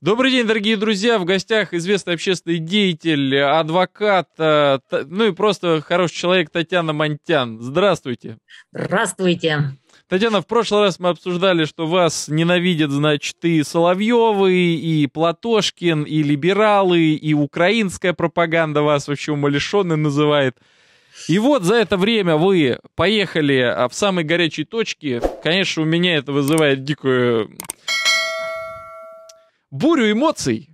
Добрый день, дорогие друзья. В гостях известный общественный деятель, адвокат, э, ну и просто хороший человек Татьяна Монтян. Здравствуйте. Здравствуйте. Татьяна, в прошлый раз мы обсуждали, что вас ненавидят, значит, и Соловьевы, и Платошкин, и либералы, и украинская пропаганда вас вообще умалишенный называет. И вот за это время вы поехали а, в самой горячей точке. Конечно, у меня это вызывает дикую бурю эмоций,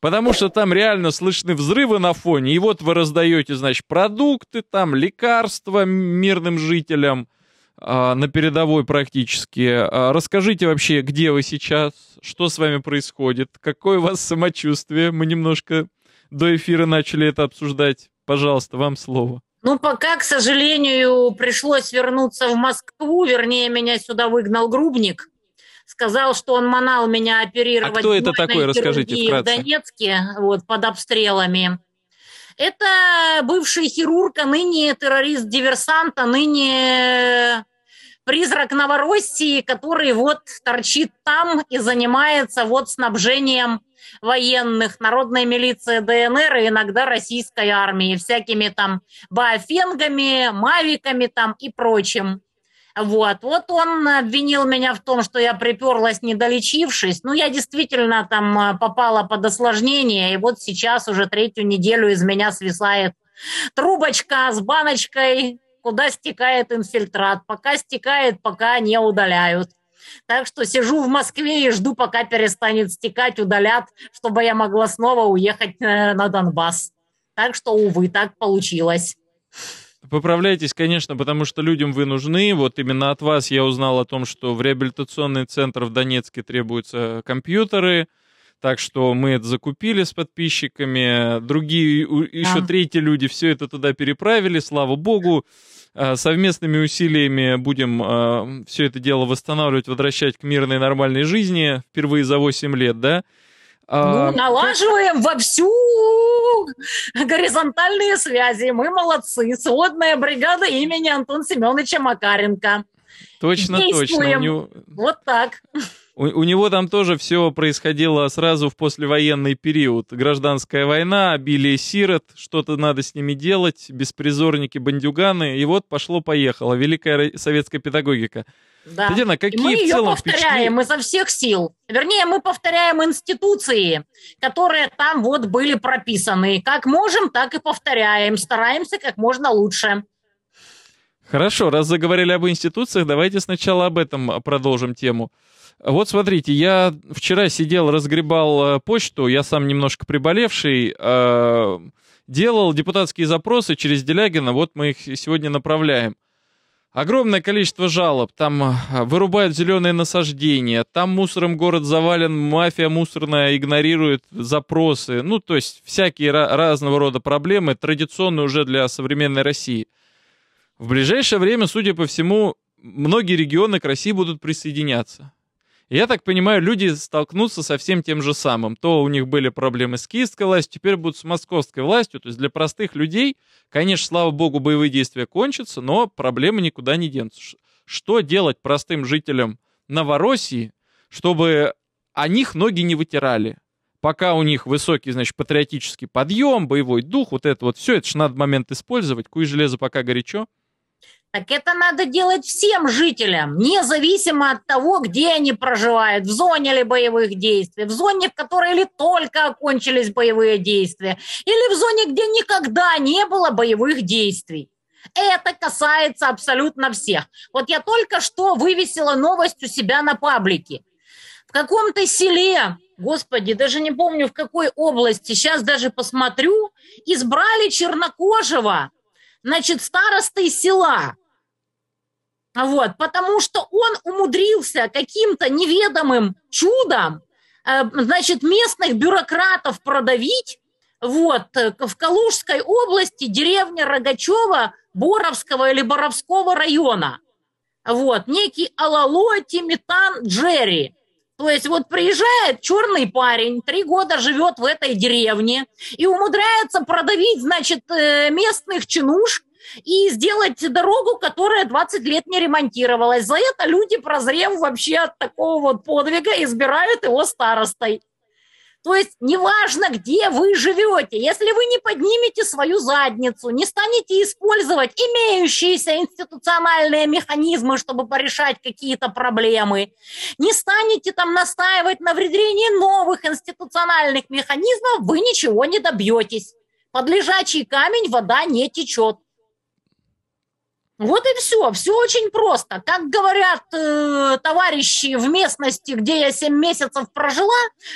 потому что там реально слышны взрывы на фоне. И вот вы раздаете, значит, продукты, там лекарства мирным жителям а, на передовой практически. А, расскажите вообще, где вы сейчас, что с вами происходит, какое у вас самочувствие. Мы немножко до эфира начали это обсуждать. Пожалуйста, вам слово. Ну, пока, к сожалению, пришлось вернуться в Москву, вернее, меня сюда выгнал Грубник сказал, что он манал меня оперировать. А кто это такой, расскажите вкратце. В Донецке, вот, под обстрелами. Это бывший хирург, а ныне террорист-диверсант, а ныне призрак Новороссии, который вот торчит там и занимается вот снабжением военных, народной милиции ДНР и иногда российской армии, всякими там баофенгами, мавиками там и прочим. Вот. вот он обвинил меня в том, что я приперлась, не долечившись. Ну, я действительно там а, попала под осложнение, и вот сейчас уже третью неделю из меня свисает трубочка с баночкой, куда стекает инфильтрат. Пока стекает, пока не удаляют. Так что сижу в Москве и жду, пока перестанет стекать, удалят, чтобы я могла снова уехать э, на Донбасс. Так что, увы, так получилось. Поправляйтесь, конечно, потому что людям вы нужны. Вот именно от вас я узнал о том, что в реабилитационный центр в Донецке требуются компьютеры. Так что мы это закупили с подписчиками. Другие, еще да. третьи люди все это туда переправили, слава богу. А, совместными усилиями будем а, все это дело восстанавливать, возвращать к мирной нормальной жизни впервые за 8 лет, да? Ну, налаживаем как... вовсю горизонтальные связи. Мы молодцы. Сводная бригада имени Антона Семеновича Макаренко. Точно, Действуем. точно. него... Вот так. У, у него там тоже все происходило сразу в послевоенный период. Гражданская война, обилие сирот, что-то надо с ними делать, беспризорники, бандюганы. И вот пошло-поехало. Великая советская педагогика. Да. Татьяна, какие и мы ее повторяем изо всех сил. Вернее, мы повторяем институции, которые там вот были прописаны. Как можем, так и повторяем. Стараемся как можно лучше. Хорошо, раз заговорили об институциях, давайте сначала об этом продолжим тему. Вот смотрите, я вчера сидел, разгребал э, почту, я сам немножко приболевший, э, делал депутатские запросы через Делягина, вот мы их сегодня направляем. Огромное количество жалоб. Там э, вырубают зеленые насаждения, там мусором город завален, мафия мусорная игнорирует запросы. Ну, то есть всякие разного рода проблемы, традиционные уже для современной России. В ближайшее время, судя по всему, многие регионы к России будут присоединяться. Я так понимаю, люди столкнутся со всем тем же самым. То у них были проблемы с киевской властью, теперь будут с московской властью. То есть для простых людей, конечно, слава богу, боевые действия кончатся, но проблемы никуда не денутся. Что делать простым жителям Новороссии, чтобы о них ноги не вытирали? Пока у них высокий, значит, патриотический подъем, боевой дух, вот это вот все, это же надо момент использовать. Куй железо пока горячо. Так это надо делать всем жителям, независимо от того, где они проживают, в зоне ли боевых действий, в зоне, в которой ли только окончились боевые действия, или в зоне, где никогда не было боевых действий. Это касается абсолютно всех. Вот я только что вывесила новость у себя на паблике. В каком-то селе, господи, даже не помню в какой области, сейчас даже посмотрю, избрали чернокожего, значит, старостой села. Вот, потому что он умудрился каким-то неведомым чудом, э, значит, местных бюрократов продавить, вот, э, в Калужской области, деревня Рогачева, Боровского или Боровского района. Вот, некий Алало Тимитан Джерри. То есть вот приезжает черный парень, три года живет в этой деревне и умудряется продавить, значит, э, местных чинуш, и сделать дорогу, которая 20 лет не ремонтировалась. За это люди, прозрев вообще от такого вот подвига, избирают его старостой. То есть неважно, где вы живете, если вы не поднимете свою задницу, не станете использовать имеющиеся институциональные механизмы, чтобы порешать какие-то проблемы, не станете там настаивать на внедрении новых институциональных механизмов, вы ничего не добьетесь. Под лежачий камень вода не течет. Вот и все. Все очень просто. Как говорят э, товарищи в местности, где я 7 месяцев прожила,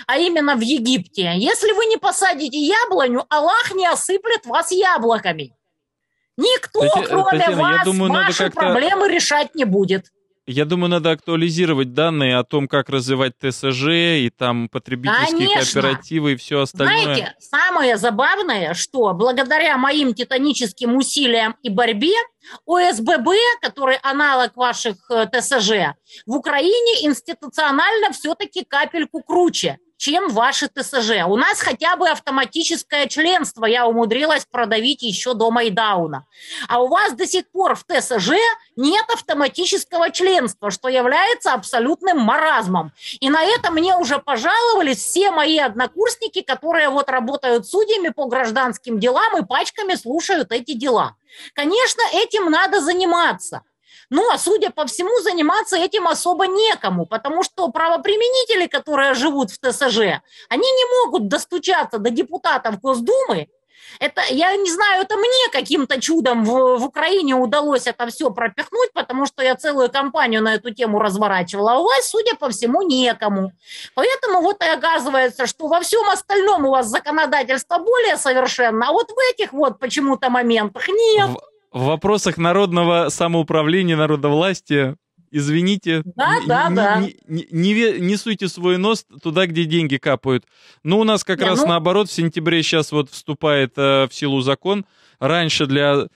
а именно в Египте, если вы не посадите яблоню, Аллах не осыплет вас яблоками. Никто, Татьяна, кроме Татьяна, вас, думаю, ваши проблемы решать не будет. Я думаю, надо актуализировать данные о том, как развивать ТСЖ и там потребительские Конечно. кооперативы и все остальное. Знаете, самое забавное, что благодаря моим титаническим усилиям и борьбе ОСББ, который аналог ваших э, ТСЖ, в Украине институционально все-таки капельку круче чем ваши ТСЖ. У нас хотя бы автоматическое членство я умудрилась продавить еще до Майдауна. А у вас до сих пор в ТСЖ нет автоматического членства, что является абсолютным маразмом. И на это мне уже пожаловались все мои однокурсники, которые вот работают судьями по гражданским делам и пачками слушают эти дела. Конечно, этим надо заниматься. Ну, а судя по всему, заниматься этим особо некому, потому что правоприменители, которые живут в ТСЖ, они не могут достучаться до депутатов Госдумы. Это, я не знаю, это мне каким-то чудом в, в Украине удалось это все пропихнуть, потому что я целую кампанию на эту тему разворачивала, а у вас, судя по всему, некому. Поэтому вот и оказывается, что во всем остальном у вас законодательство более совершенно, а вот в этих вот почему-то моментах нет в вопросах народного самоуправления, народовластия, извините, да, не, да, не, да. Не, не, не, не суйте свой нос туда, где деньги капают. Ну, у нас как не, раз ну... наоборот, в сентябре сейчас вот вступает э, в силу закон. Раньше для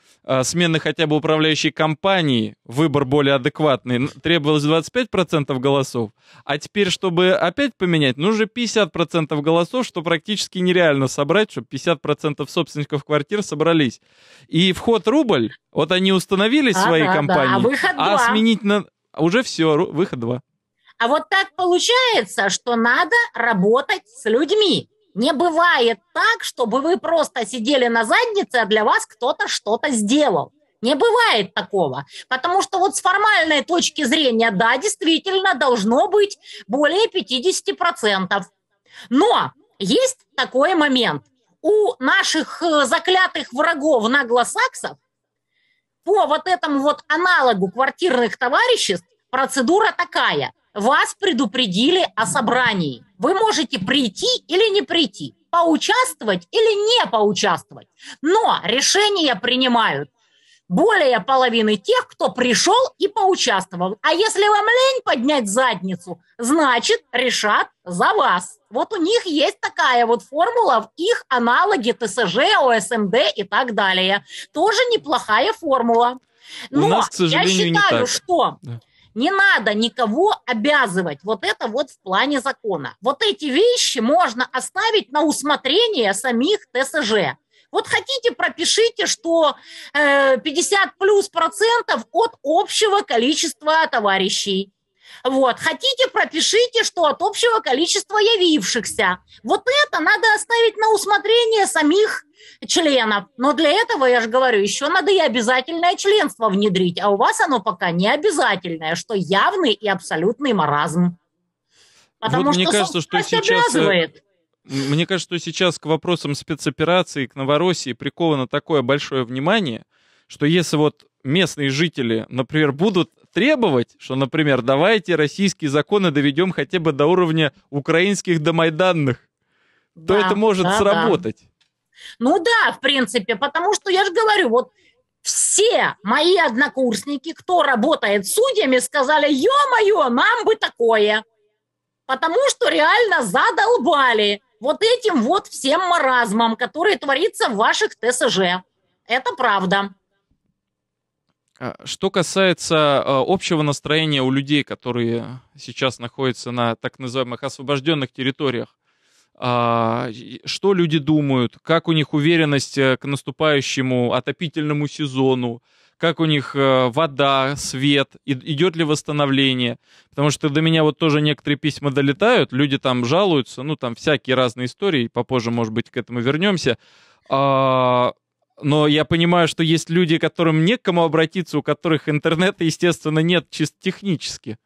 смены хотя бы управляющей компании выбор более адекватный требовалось 25% голосов, а теперь, чтобы опять поменять, нужно 50% голосов, что практически нереально собрать, чтобы 50% собственников квартир собрались. И вход рубль, вот они установили а, свои да, компании, да. а, а сменить на... Уже все, выход 2. А вот так получается, что надо работать с людьми. Не бывает так, чтобы вы просто сидели на заднице, а для вас кто-то что-то сделал. Не бывает такого. Потому что вот с формальной точки зрения, да, действительно должно быть более 50%. Но есть такой момент. У наших э, заклятых врагов наглосаксов по вот этому вот аналогу квартирных товариществ процедура такая. Вас предупредили о собрании. Вы можете прийти или не прийти, поучаствовать или не поучаствовать. Но решения принимают более половины тех, кто пришел и поучаствовал. А если вам лень поднять задницу, значит, решат за вас. Вот у них есть такая вот формула, в их аналоге ТСЖ, ОСМД и так далее. Тоже неплохая формула. Но у нас, к сожалению, я считаю, не так. что да. Не надо никого обязывать. Вот это вот в плане закона. Вот эти вещи можно оставить на усмотрение самих ТСЖ. Вот хотите, пропишите, что э, 50 плюс процентов от общего количества товарищей. Вот. Хотите, пропишите, что от общего количества явившихся. Вот это надо оставить на усмотрение самих членов. Но для этого, я же говорю, еще надо и обязательное членство внедрить. А у вас оно пока не обязательное, что явный и абсолютный маразм. Потому вот что мне кажется, что сейчас... Э, обязывает. Мне кажется, что сейчас к вопросам спецоперации, к Новороссии приковано такое большое внимание, что если вот местные жители, например, будут требовать, что, например, давайте российские законы доведем хотя бы до уровня украинских домайданных, да, то это может да, сработать. Да. Ну да, в принципе, потому что я же говорю, вот все мои однокурсники, кто работает судьями, сказали, ё-моё, нам бы такое. Потому что реально задолбали вот этим вот всем маразмом, который творится в ваших ТСЖ. Это правда. А, что касается а, общего настроения у людей, которые сейчас находятся на так называемых освобожденных территориях, а, что люди думают, как у них уверенность э, к наступающему отопительному сезону, как у них э, вода, свет, идет ли восстановление. Потому что до меня вот тоже некоторые письма долетают, люди там жалуются, ну там всякие разные истории, попозже, может быть, к этому вернемся. Но я понимаю, что есть люди, которым не к кому обратиться, у которых интернета, естественно, нет чисто технически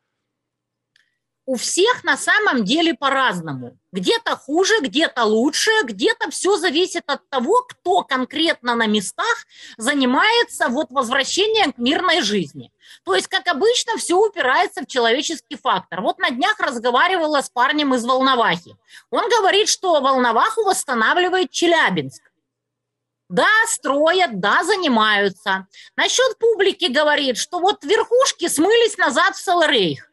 у всех на самом деле по-разному. Где-то хуже, где-то лучше, где-то все зависит от того, кто конкретно на местах занимается вот возвращением к мирной жизни. То есть, как обычно, все упирается в человеческий фактор. Вот на днях разговаривала с парнем из Волновахи. Он говорит, что Волноваху восстанавливает Челябинск. Да, строят, да, занимаются. Насчет публики говорит, что вот верхушки смылись назад в Саларейх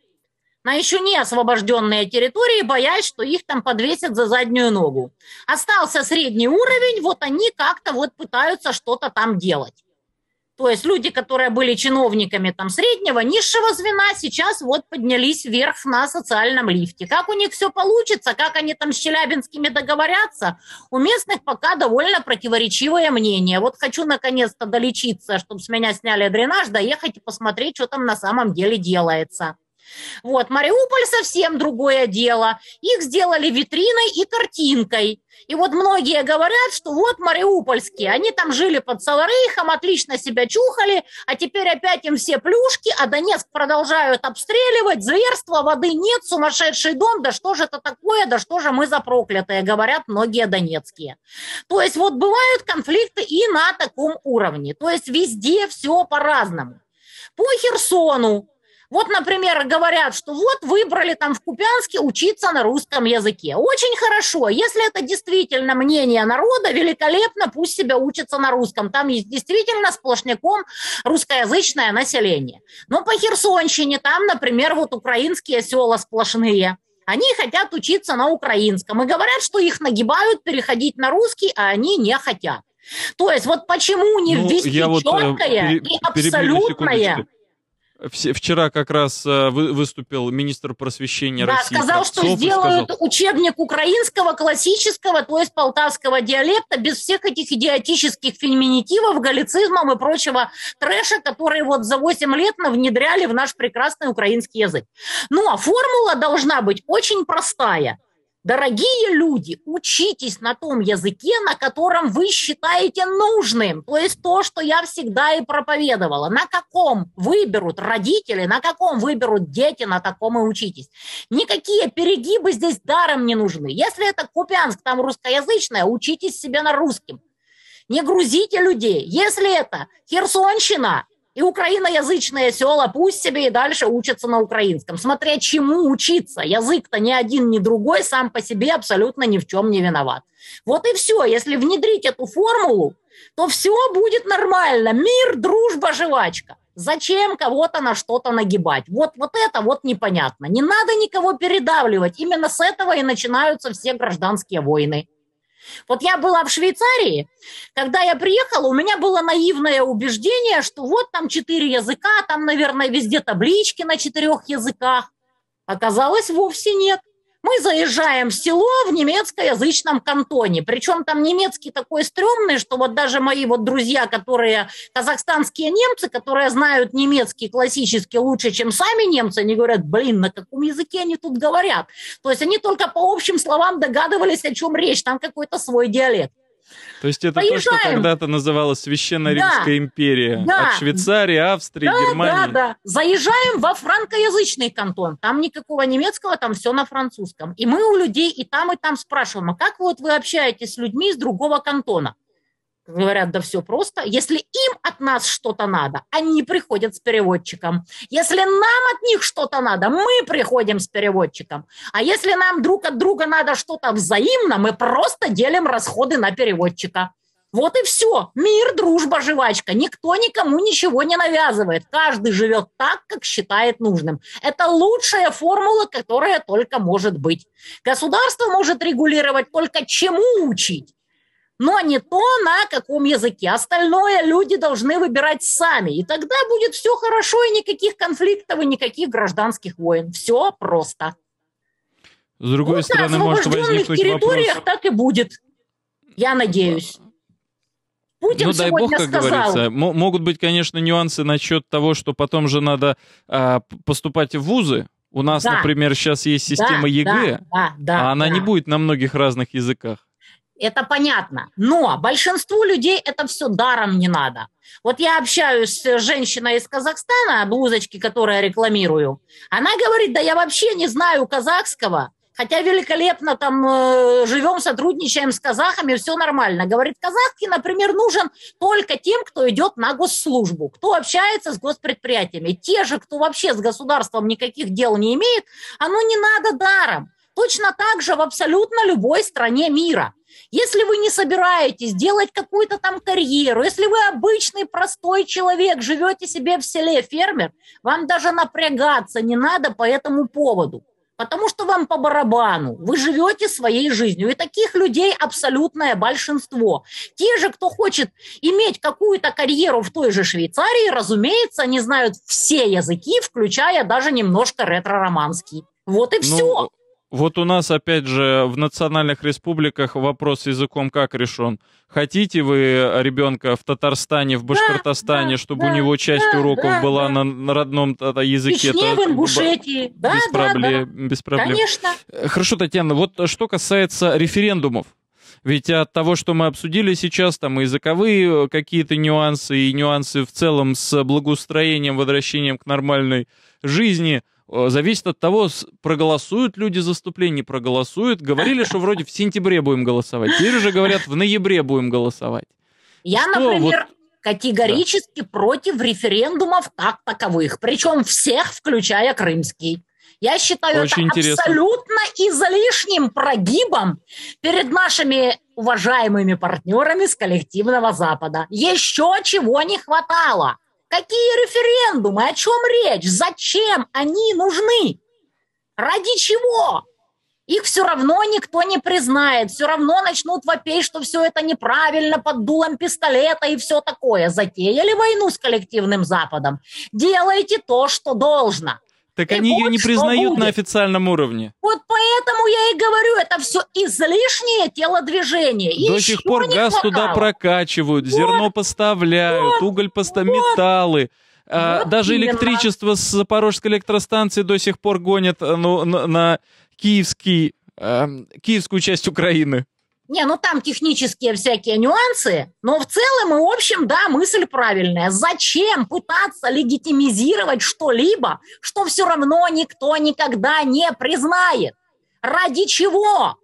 на еще не освобожденные территории, боясь, что их там подвесят за заднюю ногу. Остался средний уровень, вот они как-то вот пытаются что-то там делать. То есть люди, которые были чиновниками там среднего, низшего звена, сейчас вот поднялись вверх на социальном лифте. Как у них все получится, как они там с челябинскими договорятся, у местных пока довольно противоречивое мнение. Вот хочу наконец-то долечиться, чтобы с меня сняли дренаж, доехать и посмотреть, что там на самом деле делается. Вот, Мариуполь совсем другое дело. Их сделали витриной и картинкой. И вот многие говорят, что вот мариупольские, они там жили под Саларейхом, отлично себя чухали, а теперь опять им все плюшки, а Донецк продолжают обстреливать, зверство, воды нет, сумасшедший дом, да что же это такое, да что же мы за проклятые, говорят многие донецкие. То есть вот бывают конфликты и на таком уровне, то есть везде все по-разному. По Херсону вот, например, говорят, что вот выбрали там в Купянске учиться на русском языке. Очень хорошо. Если это действительно мнение народа, великолепно, пусть себя учатся на русском. Там есть действительно сплошняком русскоязычное население. Но по Херсонщине там, например, вот украинские села сплошные. Они хотят учиться на украинском и говорят, что их нагибают переходить на русский, а они не хотят. То есть вот почему не ну, ввести вот, э, четкое и абсолютное Вчера как раз э, выступил министр просвещения да, России. сказал, Кравцов, что сделают сказал... учебник украинского, классического, то есть полтавского диалекта, без всех этих идиотических феминитивов, галлицизмов и прочего трэша, которые вот за 8 лет внедряли в наш прекрасный украинский язык. Ну, а формула должна быть очень простая – Дорогие люди, учитесь на том языке, на котором вы считаете нужным. То есть то, что я всегда и проповедовала. На каком выберут родители, на каком выберут дети, на таком и учитесь. Никакие перегибы здесь даром не нужны. Если это Купянск, там русскоязычное, учитесь себе на русском. Не грузите людей. Если это Херсонщина, и украиноязычные села пусть себе и дальше учатся на украинском. Смотря чему учиться. Язык-то ни один, ни другой сам по себе абсолютно ни в чем не виноват. Вот и все. Если внедрить эту формулу, то все будет нормально. Мир, дружба, жвачка. Зачем кого-то на что-то нагибать? Вот, вот это вот непонятно. Не надо никого передавливать. Именно с этого и начинаются все гражданские войны. Вот я была в Швейцарии, когда я приехала, у меня было наивное убеждение, что вот там четыре языка, там, наверное, везде таблички на четырех языках. Оказалось, вовсе нет мы заезжаем в село в немецкоязычном кантоне. Причем там немецкий такой стрёмный, что вот даже мои вот друзья, которые казахстанские немцы, которые знают немецкий классический лучше, чем сами немцы, они говорят, блин, на каком языке они тут говорят? То есть они только по общим словам догадывались, о чем речь, там какой-то свой диалект. То есть это Поезжаем. то, что когда-то называлось Священная Римская да. империя. Да. От Швейцарии, Австрии, да, Германии. Да, да. Заезжаем во франкоязычный кантон. Там никакого немецкого, там все на французском. И мы у людей и там, и там спрашиваем, а как вот вы общаетесь с людьми из другого кантона? Говорят, да все просто. Если им от нас что-то надо, они приходят с переводчиком. Если нам от них что-то надо, мы приходим с переводчиком. А если нам друг от друга надо что-то взаимно, мы просто делим расходы на переводчика. Вот и все. Мир, дружба, жвачка. Никто никому ничего не навязывает. Каждый живет так, как считает нужным. Это лучшая формула, которая только может быть. Государство может регулировать только чему учить но не то, на каком языке. Остальное люди должны выбирать сами. И тогда будет все хорошо, и никаких конфликтов, и никаких гражданских войн. Все просто. С другой вот стороны, может возникнуть территориях вопрос... так и будет. Я надеюсь. Путин ну, дай бог, как сказал, говорится. М- могут быть, конечно, нюансы насчет того, что потом же надо а, поступать в вузы. У нас, да. например, сейчас есть система да, ЕГЭ, да, да, да, а она да. не будет на многих разных языках. Это понятно. Но большинству людей это все даром не надо. Вот я общаюсь с женщиной из Казахстана, блузочки, которую рекламирую. Она говорит, да я вообще не знаю казахского. Хотя великолепно там э, живем, сотрудничаем с казахами, все нормально. Говорит, казахский, например, нужен только тем, кто идет на госслужбу, кто общается с госпредприятиями. Те же, кто вообще с государством никаких дел не имеет, оно не надо даром. Точно так же в абсолютно любой стране мира. Если вы не собираетесь делать какую-то там карьеру, если вы обычный простой человек, живете себе в селе, фермер, вам даже напрягаться не надо по этому поводу. Потому что вам по барабану, вы живете своей жизнью. И таких людей абсолютное большинство. Те же, кто хочет иметь какую-то карьеру в той же Швейцарии, разумеется, они знают все языки, включая даже немножко ретро-романский. Вот и ну, все. Вот у нас, опять же, в национальных республиках вопрос с языком как решен? Хотите вы ребенка в Татарстане, в Башкортостане, да, чтобы да, у него часть да, уроков да, была да. На, на родном языке? Чечне, в Ингушетии. Да, без, да, проблем, да. без проблем. Конечно. Э, хорошо, Татьяна, вот что касается референдумов. Ведь от того, что мы обсудили сейчас, там и языковые какие-то нюансы, и нюансы в целом с благоустроением, возвращением к нормальной жизни – Э, зависит от того, проголосуют люди за вступление, не проголосуют. Говорили, что вроде в сентябре будем голосовать. Теперь уже говорят, в ноябре будем голосовать. Я, что, например, вот... категорически да. против референдумов как таковых. Причем всех, включая крымский. Я считаю Очень это интересно. абсолютно излишним прогибом перед нашими уважаемыми партнерами с коллективного Запада. Еще чего не хватало. Какие референдумы? О чем речь? Зачем они нужны? Ради чего? Их все равно никто не признает, все равно начнут вопить, что все это неправильно, под дулом пистолета и все такое. Затеяли войну с коллективным Западом? Делайте то, что должно. Так и они вот ее не признают на официальном уровне. Вот поэтому я и говорю, это все излишнее телодвижение. До сих пор газ хватало. туда прокачивают, вот, зерно поставляют, вот, уголь поставляют, вот, металлы. А, вот даже именно. электричество с Запорожской электростанции до сих пор гонят э, ну, на, на киевский, э, киевскую часть Украины. Не, ну там технические всякие нюансы, но в целом и в общем, да, мысль правильная. Зачем пытаться легитимизировать что-либо, что все равно никто никогда не признает? Ради чего?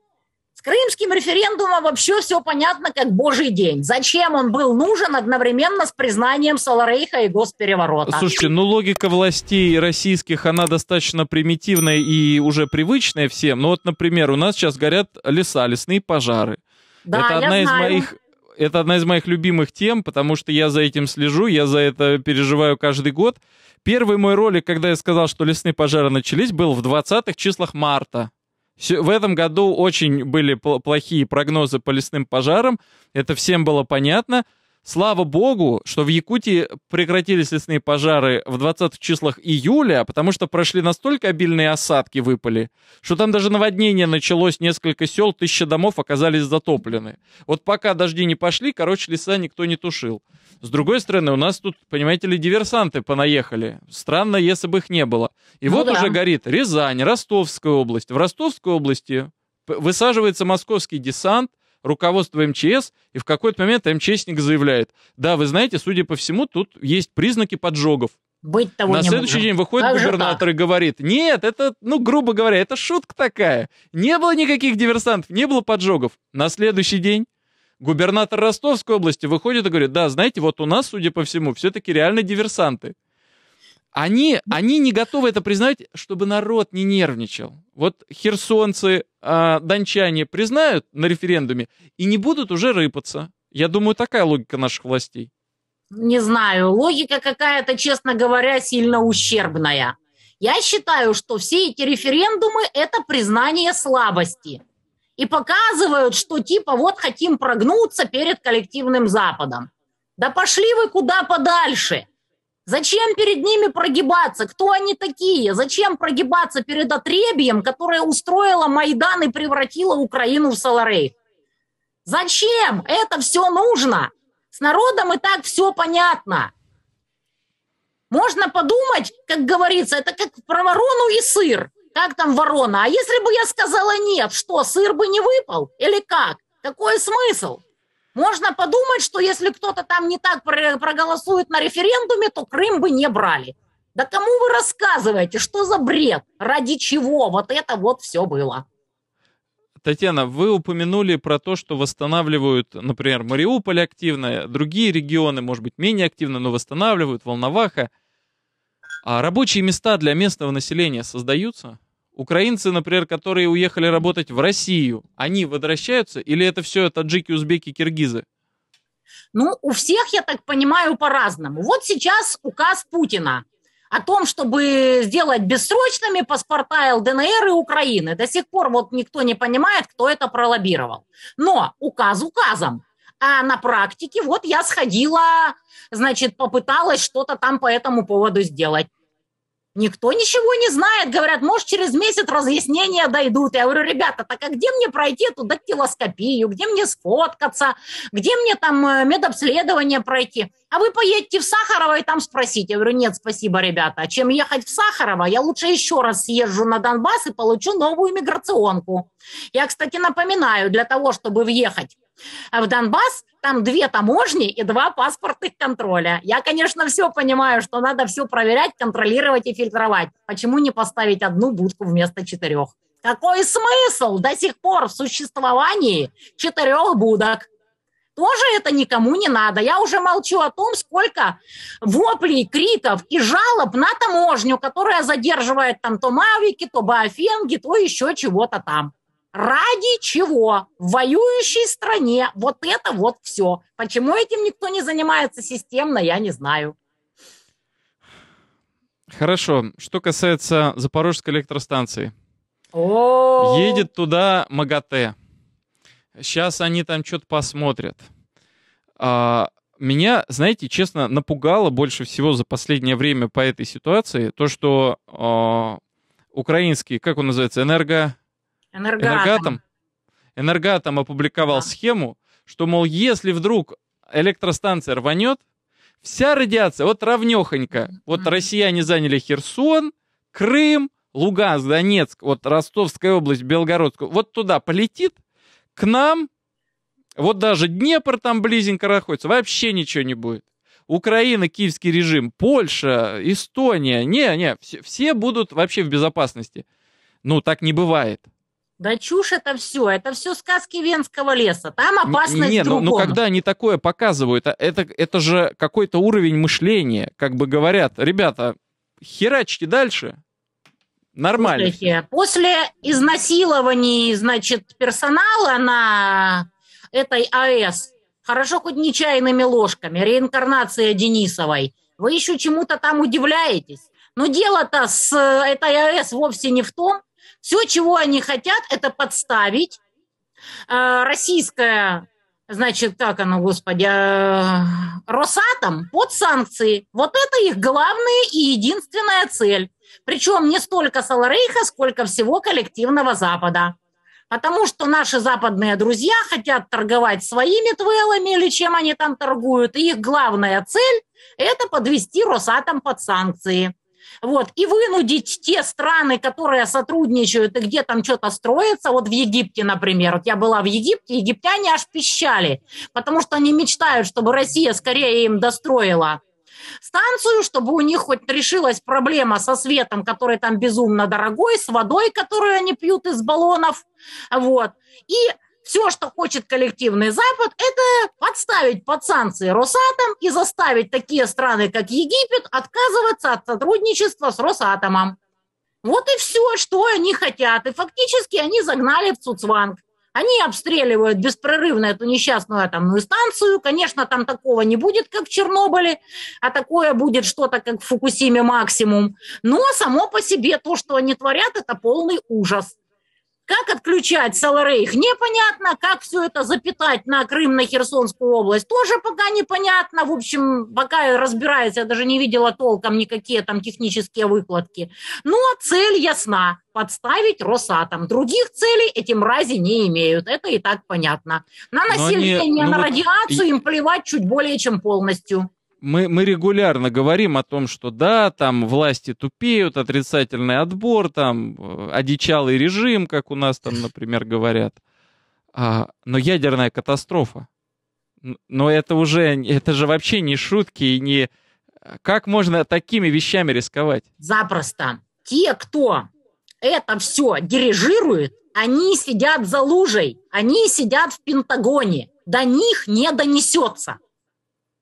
Крымским референдумом вообще все понятно как божий день. Зачем он был нужен одновременно с признанием Саларейха и госпереворота? Слушайте, ну логика властей российских, она достаточно примитивная и уже привычная всем. Ну вот, например, у нас сейчас горят леса, лесные пожары. Да, это одна я из знаю. моих это одна из моих любимых тем, потому что я за этим слежу, я за это переживаю каждый год. Первый мой ролик, когда я сказал, что лесные пожары начались, был в 20-х числах марта. В этом году очень были плохие прогнозы по лесным пожарам, это всем было понятно. Слава богу, что в Якутии прекратились лесные пожары в 20 числах июля, потому что прошли настолько обильные осадки выпали, что там даже наводнение началось, несколько сел, тысяча домов оказались затоплены. Вот пока дожди не пошли, короче, леса никто не тушил. С другой стороны, у нас тут, понимаете ли, диверсанты понаехали. Странно, если бы их не было. И ну вот да. уже горит Рязань, Ростовская область. В Ростовской области высаживается московский десант, руководство МЧС, и в какой-то момент МЧСник заявляет, да, вы знаете, судя по всему, тут есть признаки поджогов. Быть того На не следующий может. день выходит Как губернатор и говорит, нет, это, ну, грубо говоря, это шутка такая. Не было никаких диверсантов, не было поджогов. На следующий день губернатор Ростовской области выходит и говорит, да, знаете, вот у нас, судя по всему, все-таки реально диверсанты. Они, они не готовы это признать, чтобы народ не нервничал. Вот херсонцы, э, дончане признают на референдуме и не будут уже рыпаться. Я думаю, такая логика наших властей. Не знаю, логика какая-то, честно говоря, сильно ущербная. Я считаю, что все эти референдумы – это признание слабости. И показывают, что типа вот хотим прогнуться перед коллективным Западом. Да пошли вы куда подальше. Зачем перед ними прогибаться? Кто они такие? Зачем прогибаться перед отребием, которое устроило Майдан и превратило Украину в Соларей? Зачем это все нужно? С народом и так все понятно. Можно подумать, как говорится, это как про ворону и сыр. Как там ворона? А если бы я сказала нет, что, сыр бы не выпал? Или как? Какой смысл? Можно подумать, что если кто-то там не так проголосует на референдуме, то Крым бы не брали. Да кому вы рассказываете? Что за бред? Ради чего вот это вот все было? Татьяна, вы упомянули про то, что восстанавливают, например, Мариуполь активно, другие регионы, может быть, менее активно, но восстанавливают, Волноваха. А рабочие места для местного населения создаются? Украинцы, например, которые уехали работать в Россию, они возвращаются или это все таджики, узбеки, киргизы? Ну, у всех, я так понимаю, по-разному. Вот сейчас указ Путина о том, чтобы сделать бессрочными паспорта ЛДНР и Украины. До сих пор вот никто не понимает, кто это пролоббировал. Но указ указом. А на практике вот я сходила, значит, попыталась что-то там по этому поводу сделать. Никто ничего не знает. Говорят, может, через месяц разъяснения дойдут. Я говорю, ребята, так а где мне пройти эту дактилоскопию? Где мне сфоткаться? Где мне там э, медобследование пройти? А вы поедете в Сахарово и там спросите. Я говорю, нет, спасибо, ребята. А чем ехать в Сахарово, я лучше еще раз съезжу на Донбасс и получу новую миграционку. Я, кстати, напоминаю, для того, чтобы въехать в Донбасс, там две таможни и два паспортных контроля. Я, конечно, все понимаю, что надо все проверять, контролировать и фильтровать. Почему не поставить одну будку вместо четырех? Какой смысл до сих пор в существовании четырех будок? Тоже это никому не надо. Я уже молчу о том, сколько воплей, криков и жалоб на таможню, которая задерживает там то мавики, то баофенги, то еще чего-то там. Ради чего? В воюющей стране вот это вот все. Почему этим никто не занимается системно, я не знаю. Хорошо. Что касается Запорожской электростанции. О Едет туда МАГАТЭ. Сейчас они там что-то посмотрят. А, меня, знаете, честно, напугало больше всего за последнее время по этой ситуации то, что а, украинский, как он называется, энерго... Энергатом. Энергатом, Энергатом опубликовал да. схему, что, мол, если вдруг электростанция рванет, вся радиация, вот равнехонько, вот россияне заняли Херсон, Крым, Луганск, Донецк, вот Ростовская область, Белгородскую, вот туда полетит, к нам, вот даже Днепр там близенько находится, вообще ничего не будет. Украина, киевский режим, Польша, Эстония, не-не, все, все будут вообще в безопасности. Ну, так не бывает. Да чушь это все, это все сказки Венского леса. Там опасность Не, ну, ну когда они такое показывают, а это, это же какой-то уровень мышления. Как бы говорят, ребята, херачьте дальше. Нормально. Слушайте, после изнасилований, значит, персонала на этой АЭС, хорошо хоть нечаянными ложками, реинкарнация Денисовой, вы еще чему-то там удивляетесь. Но дело-то с этой АЭС вовсе не в том, все, чего они хотят, это подставить э, российское, значит, как оно, господи, э, Росатом под санкции. Вот это их главная и единственная цель. Причем не столько Саларейха, сколько всего коллективного Запада. Потому что наши западные друзья хотят торговать своими твелами или чем они там торгуют. И их главная цель – это подвести Росатом под санкции вот, и вынудить те страны, которые сотрудничают и где там что-то строится, вот в Египте, например, вот я была в Египте, египтяне аж пищали, потому что они мечтают, чтобы Россия скорее им достроила станцию, чтобы у них хоть решилась проблема со светом, который там безумно дорогой, с водой, которую они пьют из баллонов, вот, и все, что хочет коллективный Запад, это подставить под санкции Росатом и заставить такие страны, как Египет, отказываться от сотрудничества с Росатомом. Вот и все, что они хотят. И фактически они загнали в Цуцванг. Они обстреливают беспрерывно эту несчастную атомную станцию. Конечно, там такого не будет, как в Чернобыле, а такое будет что-то, как в Фукусиме максимум. Но само по себе то, что они творят, это полный ужас. Как отключать Саларейх, непонятно. Как все это запитать на Крым, на Херсонскую область, тоже пока непонятно. В общем, пока разбирается, я даже не видела толком никакие там технические выкладки. Ну, а цель ясна – подставить Росатом. Других целей эти мрази не имеют, это и так понятно. На население, они, ну на вот радиацию и... им плевать чуть более чем полностью мы, мы регулярно говорим о том, что да, там власти тупеют, отрицательный отбор, там э, одичалый режим, как у нас там, например, говорят. А, но ядерная катастрофа. Но это уже, это же вообще не шутки и не... Как можно такими вещами рисковать? Запросто. Те, кто это все дирижирует, они сидят за лужей, они сидят в Пентагоне. До них не донесется.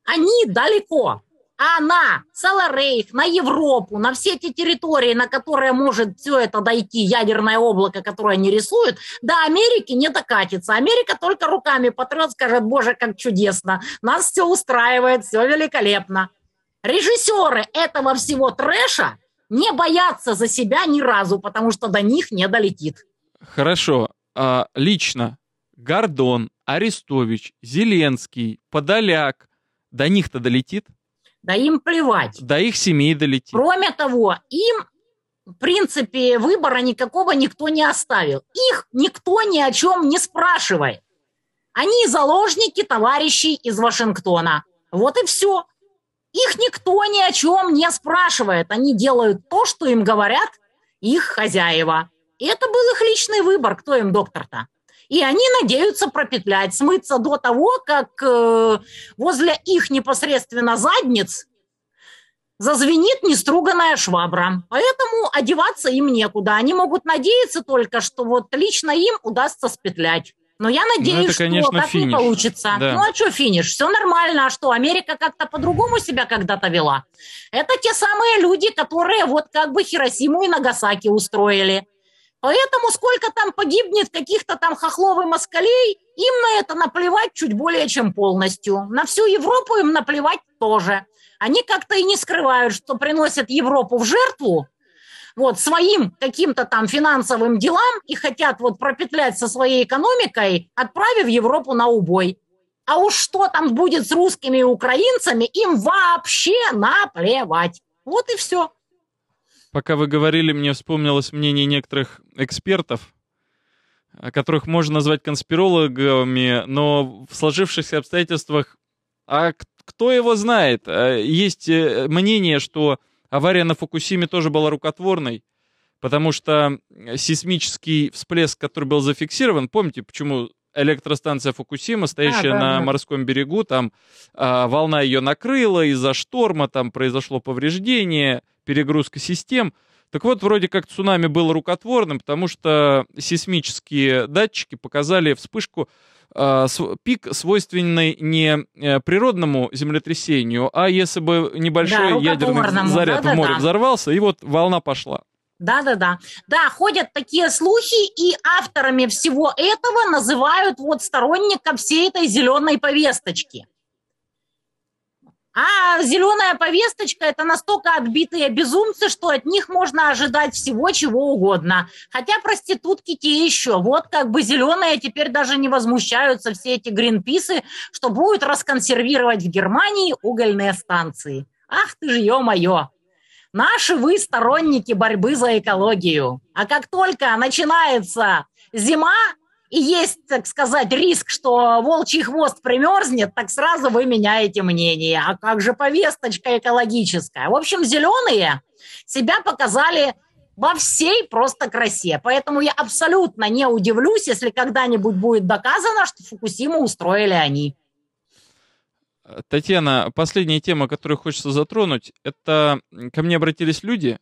Они далеко. А на Саларейх, на Европу, на все эти территории, на которые может все это дойти, ядерное облако, которое они рисуют, до Америки не докатится. Америка только руками потрет, скажет, боже, как чудесно, нас все устраивает, все великолепно. Режиссеры этого всего трэша не боятся за себя ни разу, потому что до них не долетит. Хорошо. А, лично Гордон, Арестович, Зеленский, Подоляк – до них-то долетит? Да им плевать. До их семей долетит. Кроме того, им, в принципе, выбора никакого никто не оставил. Их никто ни о чем не спрашивает. Они заложники товарищей из Вашингтона. Вот и все. Их никто ни о чем не спрашивает. Они делают то, что им говорят их хозяева. И это был их личный выбор, кто им доктор-то и они надеются пропетлять, смыться до того, как э, возле их непосредственно задниц зазвенит неструганная швабра. Поэтому одеваться им некуда. Они могут надеяться только, что вот лично им удастся спетлять. Но я надеюсь, ну, это, конечно, что так финиш. не получится. Да. Ну а что финиш? Все нормально. А что, Америка как-то по-другому себя когда-то вела? Это те самые люди, которые вот как бы Хиросиму и Нагасаки устроили. Поэтому сколько там погибнет каких-то там хохлов и москалей, им на это наплевать чуть более чем полностью. На всю Европу им наплевать тоже. Они как-то и не скрывают, что приносят Европу в жертву вот, своим каким-то там финансовым делам и хотят вот пропетлять со своей экономикой, отправив Европу на убой. А уж что там будет с русскими и украинцами, им вообще наплевать. Вот и все. Пока вы говорили, мне вспомнилось мнение некоторых экспертов, которых можно назвать конспирологами, но в сложившихся обстоятельствах, а кто его знает? А, есть э, мнение, что авария на Фукусиме тоже была рукотворной, потому что сейсмический всплеск, который был зафиксирован, помните, почему электростанция Фукусима, стоящая а, да, на да. морском берегу, там а, волна ее накрыла, из-за шторма там произошло повреждение, перегрузка систем. Так вот, вроде как цунами было рукотворным, потому что сейсмические датчики показали вспышку, э, пик, свойственный не э, природному землетрясению, а если бы небольшой да, ядерный заряд да, в море да, взорвался, и вот волна пошла. Да-да-да. Да, ходят такие слухи, и авторами всего этого называют вот сторонников всей этой зеленой повесточки. А зеленая повесточка – это настолько отбитые безумцы, что от них можно ожидать всего, чего угодно. Хотя проститутки те еще. Вот как бы зеленые теперь даже не возмущаются все эти гринписы, что будут расконсервировать в Германии угольные станции. Ах ты ж, ё-моё! Наши вы сторонники борьбы за экологию. А как только начинается зима, и есть, так сказать, риск, что волчий хвост примерзнет, так сразу вы меняете мнение. А как же повесточка экологическая? В общем, зеленые себя показали во всей просто красе. Поэтому я абсолютно не удивлюсь, если когда-нибудь будет доказано, что Фукусиму устроили они. Татьяна, последняя тема, которую хочется затронуть, это ко мне обратились люди,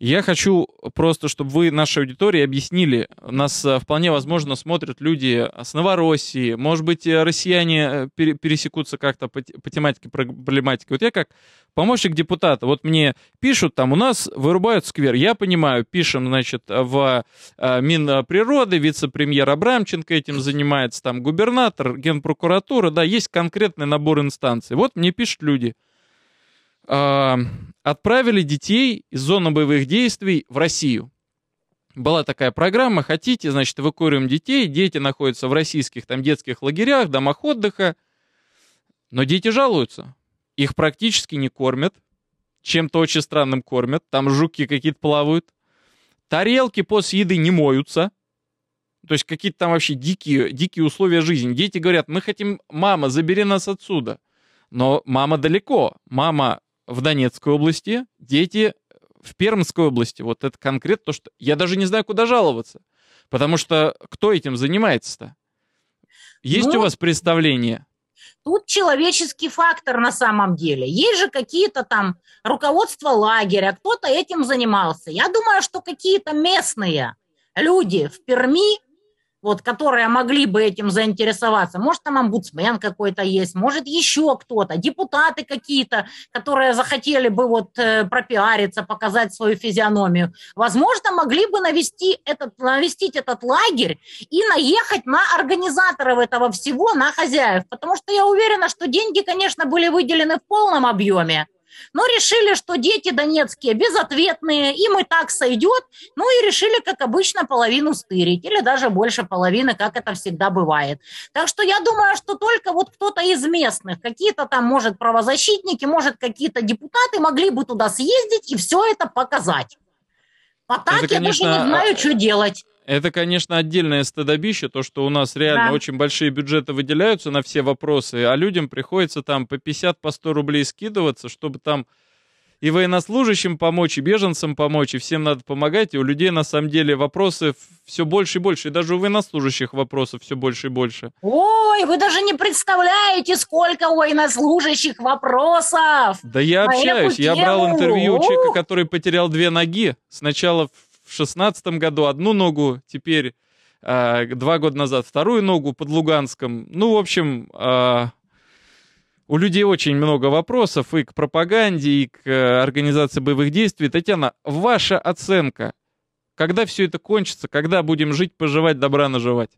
я хочу просто, чтобы вы нашей аудитории объяснили. Нас э, вполне возможно смотрят люди с Новороссии, может быть, э, россияне э, пересекутся как-то по, тематике проблематики. Вот я как помощник депутата, вот мне пишут там, у нас вырубают сквер. Я понимаю, пишем, значит, в Минприроды, вице-премьер Абрамченко этим занимается, там губернатор, генпрокуратура, да, есть конкретный набор инстанций. Вот мне пишут люди – отправили детей из зоны боевых действий в Россию. была такая программа, хотите, значит, эвакуируем детей, дети находятся в российских там детских лагерях, домах отдыха, но дети жалуются. Их практически не кормят, чем-то очень странным кормят, там жуки какие-то плавают, тарелки после еды не моются, то есть какие-то там вообще дикие, дикие условия жизни. Дети говорят, мы хотим, мама, забери нас отсюда. Но мама далеко. Мама в Донецкой области, дети в Пермской области. Вот это конкретно то, что... Я даже не знаю, куда жаловаться. Потому что кто этим занимается-то? Есть ну, у вас представление? Тут человеческий фактор на самом деле. Есть же какие-то там руководства лагеря, кто-то этим занимался. Я думаю, что какие-то местные люди в Перми вот, которые могли бы этим заинтересоваться. Может, там омбудсмен какой-то есть, может, еще кто-то, депутаты какие-то, которые захотели бы вот э, пропиариться, показать свою физиономию. Возможно, могли бы навести этот, навестить этот лагерь и наехать на организаторов этого всего, на хозяев. Потому что я уверена, что деньги, конечно, были выделены в полном объеме, но решили, что дети донецкие безответные, им и так сойдет, ну и решили, как обычно, половину стырить, или даже больше половины, как это всегда бывает. Так что я думаю, что только вот кто-то из местных, какие-то там, может, правозащитники, может, какие-то депутаты могли бы туда съездить и все это показать. А так это, конечно, я даже не знаю, а, что делать. Это, конечно, отдельное стыдобище, то, что у нас реально да. очень большие бюджеты выделяются на все вопросы, а людям приходится там по 50, по 100 рублей скидываться, чтобы там и военнослужащим помочь, и беженцам помочь, и всем надо помогать, и у людей на самом деле вопросы все больше и больше, и даже у военнослужащих вопросов все больше и больше. Ой, вы даже не представляете, сколько у военнослужащих вопросов! Да я общаюсь, я брал интервью у человека, который потерял две ноги, сначала в шестнадцатом году одну ногу, теперь э, два года назад вторую ногу под Луганском. Ну, в общем, э, у людей очень много вопросов и к пропаганде, и к э, организации боевых действий. Татьяна, ваша оценка, когда все это кончится, когда будем жить, поживать, добра наживать?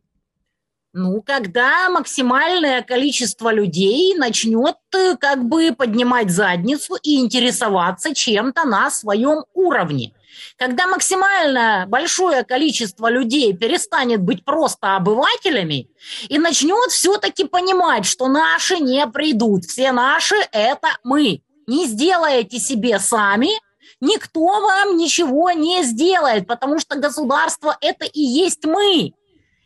Ну, когда максимальное количество людей начнет э, как бы поднимать задницу и интересоваться чем-то на своем уровне. Когда максимально большое количество людей перестанет быть просто обывателями и начнет все-таки понимать, что наши не придут, все наши – это мы. Не сделаете себе сами, никто вам ничего не сделает, потому что государство – это и есть мы.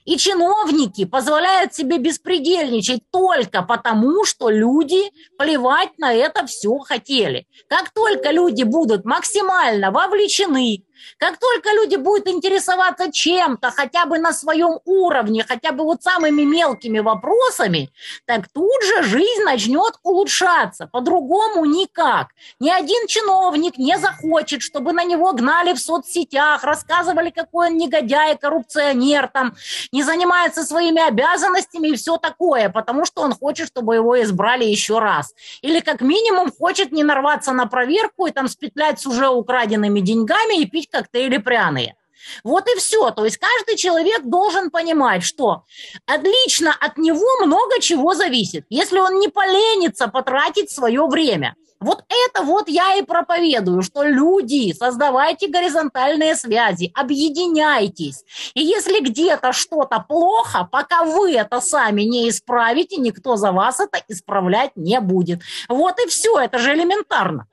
И чиновники позволяют себе беспредельничать только потому, что люди плевать на это все хотели. Как только люди будут максимально вовлечены как только люди будут интересоваться чем-то, хотя бы на своем уровне, хотя бы вот самыми мелкими вопросами, так тут же жизнь начнет улучшаться. По-другому никак. Ни один чиновник не захочет, чтобы на него гнали в соцсетях, рассказывали, какой он негодяй, коррупционер, там, не занимается своими обязанностями и все такое, потому что он хочет, чтобы его избрали еще раз. Или как минимум хочет не нарваться на проверку и там спетлять с уже украденными деньгами и пить коктейли пряные. Вот и все. То есть каждый человек должен понимать, что отлично от него много чего зависит. Если он не поленится потратить свое время. Вот это вот я и проповедую, что люди, создавайте горизонтальные связи, объединяйтесь. И если где-то что-то плохо, пока вы это сами не исправите, никто за вас это исправлять не будет. Вот и все, это же элементарно.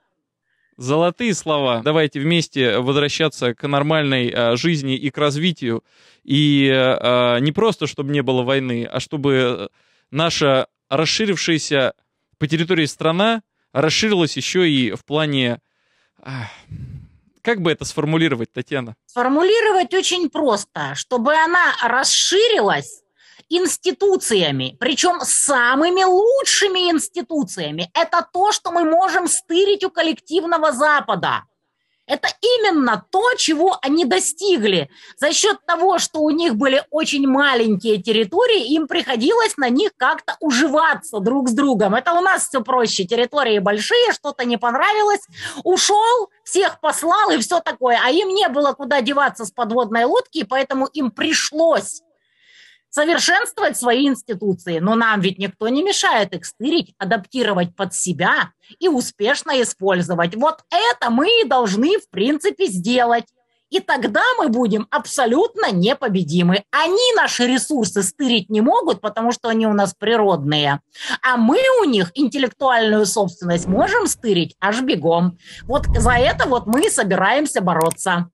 Золотые слова. Давайте вместе возвращаться к нормальной а, жизни и к развитию. И а, не просто, чтобы не было войны, а чтобы наша расширившаяся по территории страна расширилась еще и в плане... А, как бы это сформулировать, Татьяна? Сформулировать очень просто. Чтобы она расширилась институциями, причем самыми лучшими институциями. Это то, что мы можем стырить у коллективного Запада. Это именно то, чего они достигли. За счет того, что у них были очень маленькие территории, им приходилось на них как-то уживаться друг с другом. Это у нас все проще. Территории большие, что-то не понравилось, ушел, всех послал и все такое. А им не было куда деваться с подводной лодки, поэтому им пришлось совершенствовать свои институции. Но нам ведь никто не мешает их стырить, адаптировать под себя и успешно использовать. Вот это мы и должны, в принципе, сделать. И тогда мы будем абсолютно непобедимы. Они наши ресурсы стырить не могут, потому что они у нас природные. А мы у них интеллектуальную собственность можем стырить аж бегом. Вот за это вот мы собираемся бороться.